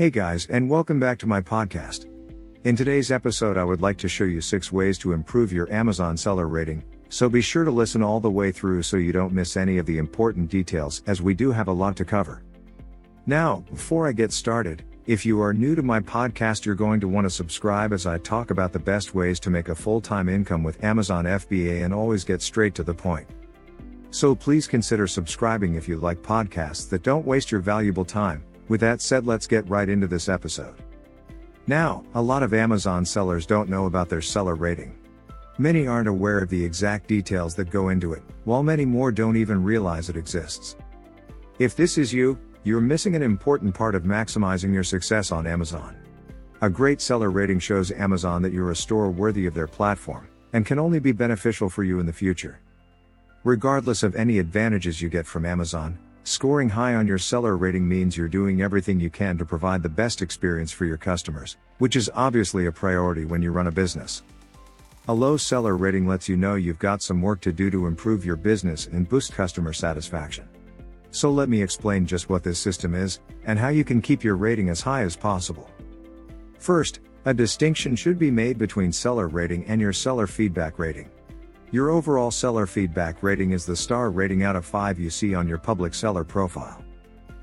Hey guys, and welcome back to my podcast. In today's episode, I would like to show you 6 ways to improve your Amazon seller rating, so be sure to listen all the way through so you don't miss any of the important details as we do have a lot to cover. Now, before I get started, if you are new to my podcast, you're going to want to subscribe as I talk about the best ways to make a full time income with Amazon FBA and always get straight to the point. So please consider subscribing if you like podcasts that don't waste your valuable time. With that said, let's get right into this episode. Now, a lot of Amazon sellers don't know about their seller rating. Many aren't aware of the exact details that go into it, while many more don't even realize it exists. If this is you, you're missing an important part of maximizing your success on Amazon. A great seller rating shows Amazon that you're a store worthy of their platform, and can only be beneficial for you in the future. Regardless of any advantages you get from Amazon, scoring high on your seller rating means you're doing everything you can to provide the best experience for your customers, which is obviously a priority when you run a business. A low seller rating lets you know you've got some work to do to improve your business and boost customer satisfaction. So let me explain just what this system is, and how you can keep your rating as high as possible. First, a distinction should be made between seller rating and your seller feedback rating. Your overall seller feedback rating is the star rating out of 5 you see on your public seller profile.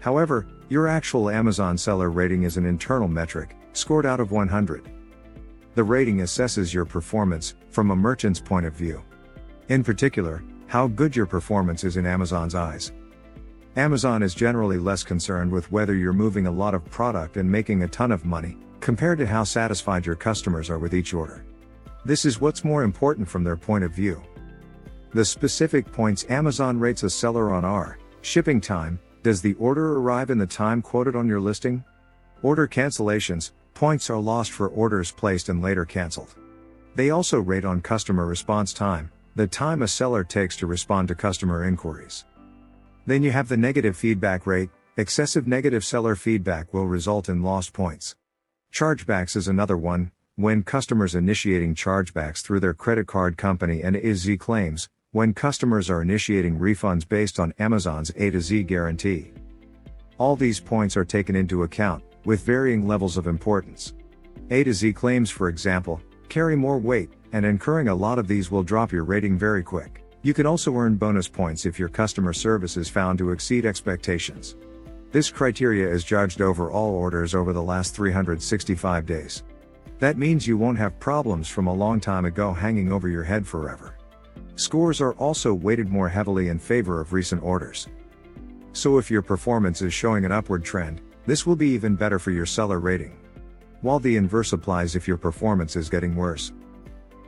However, your actual Amazon seller rating is an internal metric, scored out of 100. The rating assesses your performance from a merchant's point of view. In particular, how good your performance is in Amazon's eyes. Amazon is generally less concerned with whether you're moving a lot of product and making a ton of money, compared to how satisfied your customers are with each order. This is what's more important from their point of view. The specific points Amazon rates a seller on are shipping time, does the order arrive in the time quoted on your listing? Order cancellations, points are lost for orders placed and later canceled. They also rate on customer response time, the time a seller takes to respond to customer inquiries. Then you have the negative feedback rate. Excessive negative seller feedback will result in lost points. Chargebacks is another one, when customers initiating chargebacks through their credit card company and A Z claims, when customers are initiating refunds based on Amazon's A to Z guarantee. All these points are taken into account, with varying levels of importance. A to Z claims, for example, carry more weight, and incurring a lot of these will drop your rating very quick. You can also earn bonus points if your customer service is found to exceed expectations. This criteria is judged over all orders over the last 365 days. That means you won't have problems from a long time ago hanging over your head forever. Scores are also weighted more heavily in favor of recent orders. So if your performance is showing an upward trend, this will be even better for your seller rating. While the inverse applies if your performance is getting worse.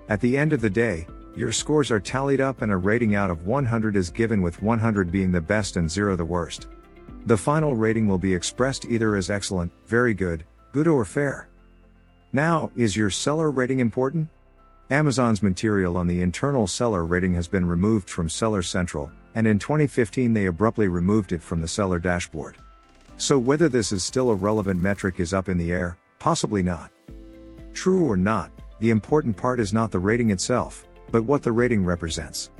At the end of the day, your scores are tallied up and a rating out of 100 is given with 100 being the best and 0 the worst. The final rating will be expressed either as excellent, very good, good or fair. Now, is your seller rating important? Amazon's material on the internal seller rating has been removed from Seller Central, and in 2015 they abruptly removed it from the seller dashboard. So whether this is still a relevant metric is up in the air, possibly not. True or not, the important part is not the rating itself, but what the rating represents.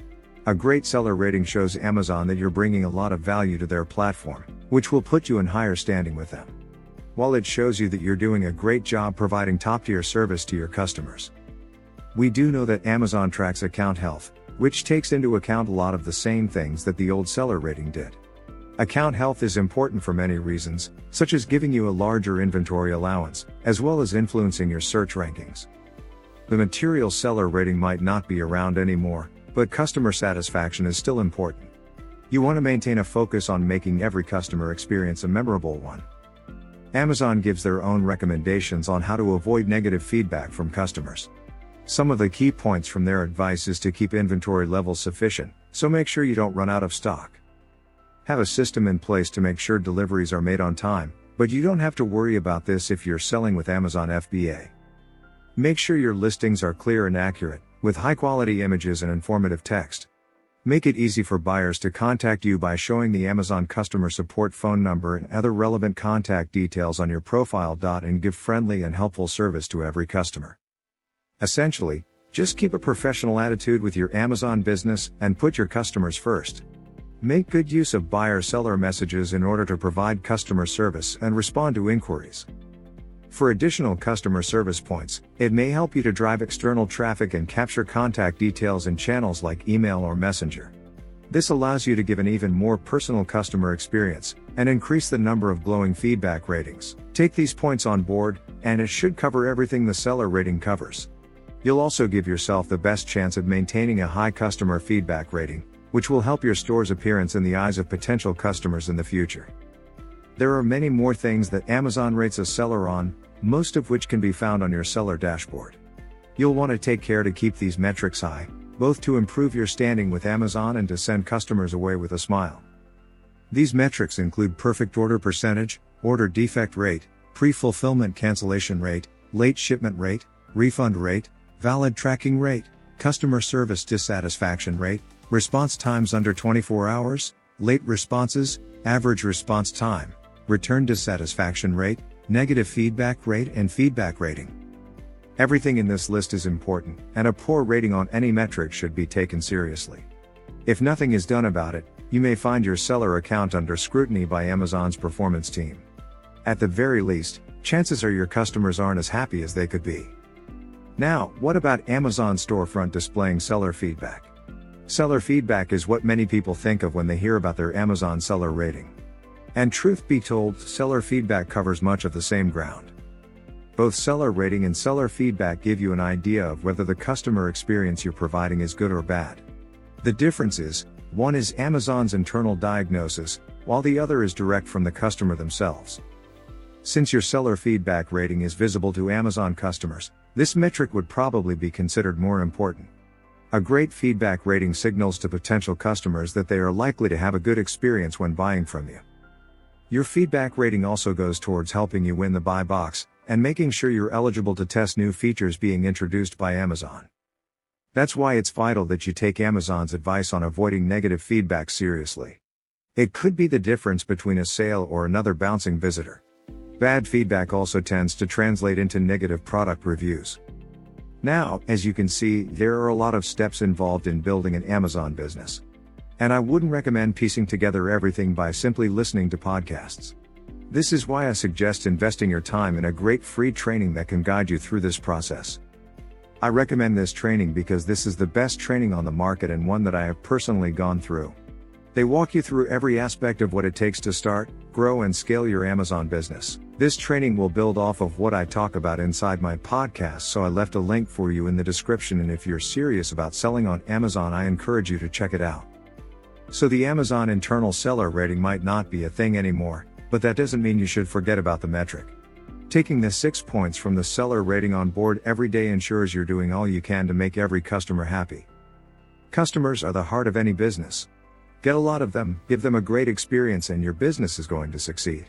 A great seller rating shows Amazon that you're bringing a lot of value to their platform, which will put you in higher standing with them. While it shows you that you're doing a great job providing top tier service to your customers. We do know that Amazon tracks account health, which takes into account a lot of the same things that the old seller rating did. Account health is important for many reasons, such as giving you a larger inventory allowance, as well as influencing your search rankings. The material seller rating might not be around anymore, but customer satisfaction is still important. You want to maintain a focus on making every customer experience a memorable one. Amazon gives their own recommendations on how to avoid negative feedback from customers. Some of the key points from their advice is to keep inventory levels sufficient, so make sure you don't run out of stock. Have a system in place to make sure deliveries are made on time, but you don't have to worry about this if you're selling with Amazon FBA. Make sure your listings are clear and accurate, with high quality images and informative text. Make it easy for buyers to contact you by showing the Amazon customer support phone number and other relevant contact details on your profile. And give friendly and helpful service to every customer. Essentially, just keep a professional attitude with your Amazon business and put your customers first. Make good use of buyer seller messages in order to provide customer service and respond to inquiries. For additional customer service points, it may help you to drive external traffic and capture contact details in channels like email or messenger. This allows you to give an even more personal customer experience and increase the number of glowing feedback ratings. Take these points on board, and it should cover everything the seller rating covers. You'll also give yourself the best chance of maintaining a high customer feedback rating, which will help your store's appearance in the eyes of potential customers in the future. There are many more things that Amazon rates a seller on, most of which can be found on your seller dashboard. You'll want to take care to keep these metrics high, both to improve your standing with Amazon and to send customers away with a smile. These metrics include perfect order percentage, order defect rate, pre-fulfillment cancellation rate, late shipment rate, refund rate, valid tracking rate, customer service dissatisfaction rate, response times under 24 hours, late responses, average response time, return dissatisfaction rate, negative feedback rate, and feedback rating. Everything in this list is important, and a poor rating on any metric should be taken seriously. If nothing is done about it, you may find your seller account under scrutiny by Amazon's performance team. At the very least, chances are your customers aren't as happy as they could be. Now, what about Amazon storefront displaying seller feedback? Seller feedback is what many people think of when they hear about their Amazon seller rating. And truth be told, seller feedback covers much of the same ground. Both seller rating and seller feedback give you an idea of whether the customer experience you're providing is good or bad. The difference is, one is Amazon's internal diagnosis, while the other is direct from the customer themselves. Since your seller feedback rating is visible to Amazon customers, this metric would probably be considered more important. A great feedback rating signals to potential customers that they are likely to have a good experience when buying from you. Your feedback rating also goes towards helping you win the buy box and making sure you're eligible to test new features being introduced by Amazon. That's why it's vital that you take Amazon's advice on avoiding negative feedback seriously. It could be the difference between a sale or another bouncing visitor. Bad feedback also tends to translate into negative product reviews. Now, as you can see, there are a lot of steps involved in building an Amazon business. And I wouldn't recommend piecing together everything by simply listening to podcasts. This is why I suggest investing your time in a great free training that can guide you through this process. I recommend this training because this is the best training on the market and one that I have personally gone through. They walk you through every aspect of what it takes to start, grow, and scale your Amazon business. This training will build off of what I talk about inside my podcast, so I left a link for you in the description. And if you're serious about selling on Amazon, I encourage you to check it out. So the Amazon internal seller rating might not be a thing anymore, but that doesn't mean you should forget about the metric. Taking the six points from the seller rating on board every day ensures you're doing all you can to make every customer happy. Customers are the heart of any business. Get a lot of them, give them a great experience, and your business is going to succeed.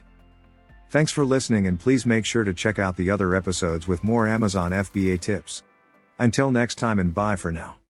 Thanks for listening, and please make sure to check out the other episodes with more Amazon FBA tips. Until next time, and bye for now.